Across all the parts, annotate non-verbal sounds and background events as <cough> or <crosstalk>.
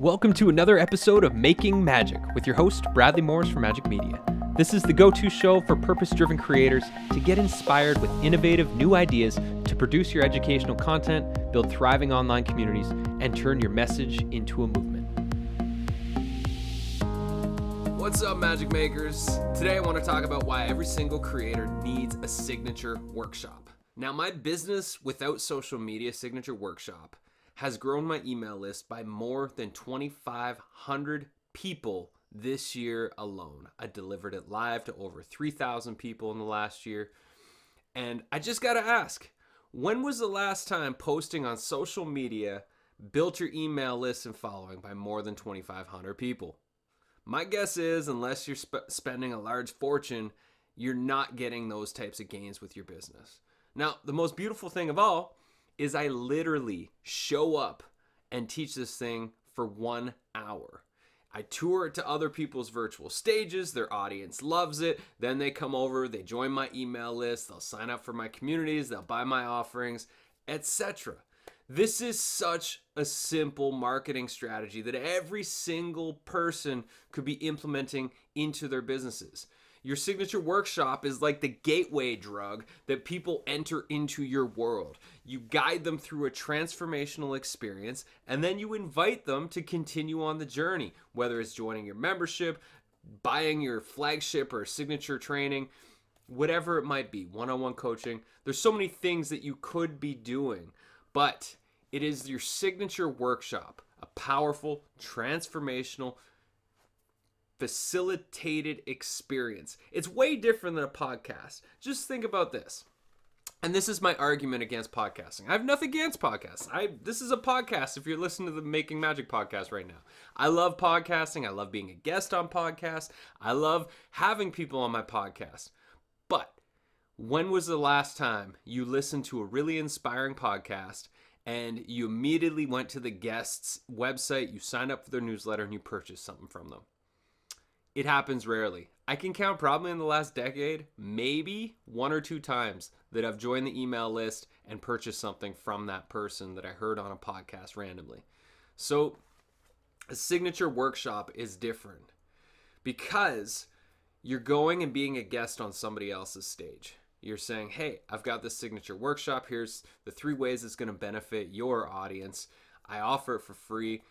Welcome to another episode of Making Magic with your host, Bradley Morris from Majik Media. This is the go to show for purpose driven creators to get inspired with innovative new ideas to produce your educational content, build thriving online communities, and turn your message into a movement. What's up, Magic Makers? Today I want to talk about why every single creator needs a signature workshop. Now, my business without social media signature workshop has grown my email list by more than 2,500 people this year alone. I delivered it live to over 3,000 people in the last year. And I just got to ask when was the last time posting on social media built your email list and following by more than 2,500 people? My guess is, unless you're sp- spending a large fortune, you're not getting those types of gains with your business. Now, the most beautiful thing of all is I literally show up and teach this thing for one hour. I tour it to other people's virtual stages. Their audience loves it. Then they come over, they join my email list, they'll sign up for my communities, they'll buy my offerings, etc. This is such a simple marketing strategy that every single person could be implementing into their businesses. Your signature workshop is like the gateway drug that people enter into your world. You guide them through a transformational experience and then you invite them to continue on the journey, whether it's joining your membership, buying your flagship or signature training, whatever it might be, one on one coaching. There's so many things that you could be doing, but it is your signature workshop, a powerful, transformational, facilitated experience. It's way different than a podcast. Just think about this. And this is my argument against podcasting. I have nothing against podcasts. I this is a podcast if you're listening to the Making Magic podcast right now. I love podcasting. I love being a guest on podcasts. I love having people on my podcast. But when was the last time you listened to a really inspiring podcast and you immediately went to the guest's website, you signed up for their newsletter and you purchased something from them? It happens rarely. I can count probably in the last decade, maybe one or two times that I've joined the email list and purchased something from that person that I heard on a podcast randomly. So, a signature workshop is different because you're going and being a guest on somebody else's stage. You're saying, hey, I've got this signature workshop. Here's the three ways it's going to benefit your audience. I offer it for free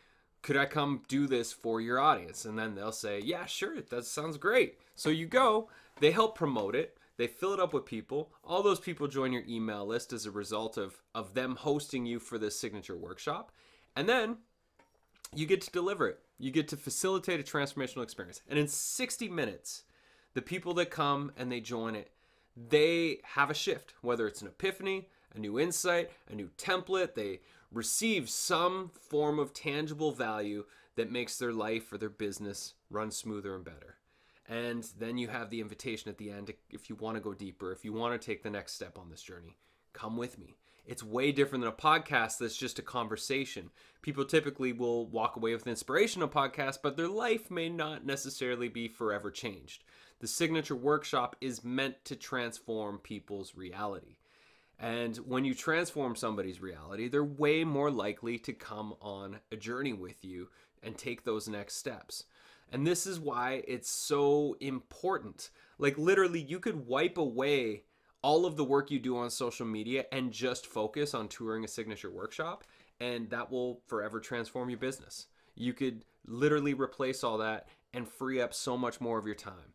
could I come do this for your audience? And then they'll say, yeah, sure, that sounds great. So you go, they help promote it, they fill it up with people. All those people join your email list as a result of, of them hosting you for this signature workshop. And then you get to deliver it. You get to facilitate a transformational experience. And in 60 minutes, the people that come and they join it, they have a shift, whether it's an epiphany, a new insight, a new template. They receive some form of tangible value that makes their life or their business run smoother and better. And then you have the invitation at the end if you want to go deeper, if you want to take the next step on this journey, come with me. It's way different than a podcast that's just a conversation. People typically will walk away with inspiration of podcast, but their life may not necessarily be forever changed. The signature workshop is meant to transform people's reality. And when you transform somebody's reality, they're way more likely to come on a journey with you and take those next steps. And this is why it's so important. Like, literally, you could wipe away all of the work you do on social media and just focus on touring a signature workshop, and that will forever transform your business. You could literally replace all that and free up so much more of your time.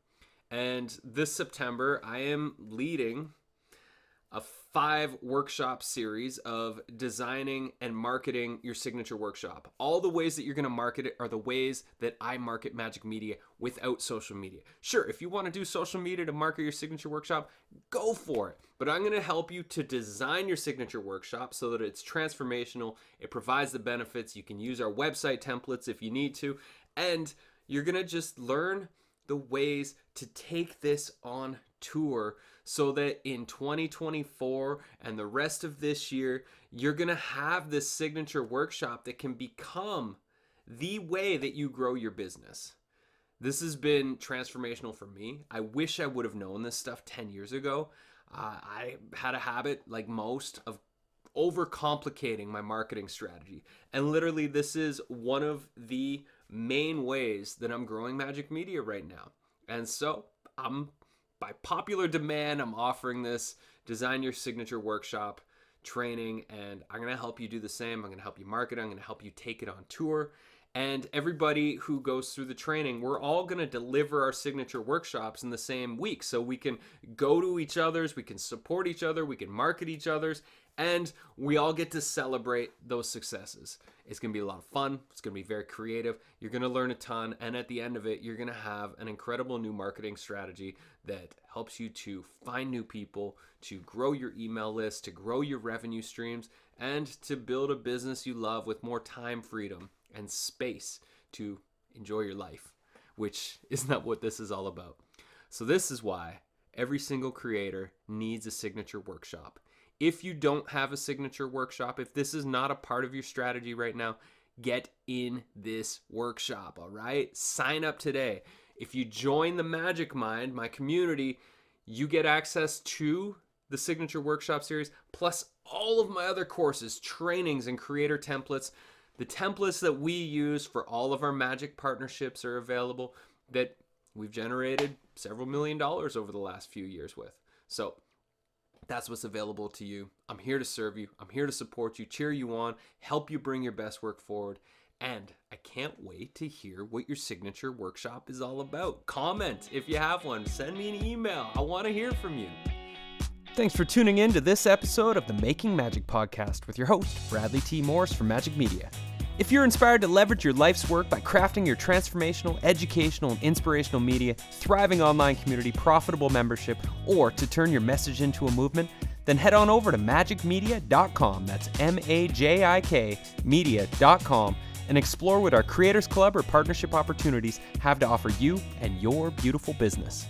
And this September, I am leading a five workshop series of designing and marketing your signature workshop. All the ways that you're going to market it are the ways that I market Majik Media without social media. Sure, if you want to do social media to market your signature workshop, go for it. But I'm going to help you to design your signature workshop so that it's transformational, it provides the benefits. You can use our website templates if you need to, and you're going to just learn the ways to take this on tour so that in 2024 and the rest of this year, you're going to have this signature workshop that can become the way that you grow your business. This has been transformational for me. I wish I would have known this stuff 10 years ago. Uh, I had a habit, like most, of overcomplicating my marketing strategy. And literally, this is one of the main ways that I'm growing Majik Media right now. And so I'm by popular demand, I'm offering this design your signature workshop training and I'm to help you do the same. I'm to help you market. I'm to help you take it on tour. And everybody who goes through the training, we're all going to deliver our signature workshops in the same week. So we can go to each other's, we can support each other, we can market each other's, and we all get to celebrate those successes. It's going to be a lot of fun. It's going to be very creative. You're going to learn a ton. And at the end of it, you're going to have an incredible new marketing strategy that helps you to find new people, to grow your email list, to grow your revenue streams, and to build a business you love with more time freedom and space to enjoy your life, which <laughs> is not what this is all about. So, this is why every single creator needs a signature workshop. If you don't have a signature workshop, if this is not a part of your strategy right now, get in this workshop, all right? Sign up today. If you join the Majik Mind, my community, you get access to the signature workshop series plus all of my other courses, trainings, and creator templates. The templates that we use for all of our magic partnerships are available that we've generated several million dollars over the last few years with. So, that's what's available to you. I'm here to serve you. I'm here to support you, cheer you on, help you bring your best work forward. And I can't wait to hear what your signature workshop is all about. Comment if you have one. Send me an email. I want to hear from you. Thanks for tuning in to this episode of the Making Magic podcast with your host, Bradley T. Morris from Majik Media. If you're inspired to leverage your life's work by crafting your transformational, educational, and inspirational media, thriving online community, profitable membership, or to turn your message into a movement, then head on over to majikmedia.com. That's M A J I K media.com and explore what our Creators Club or partnership opportunities have to offer you and your beautiful business.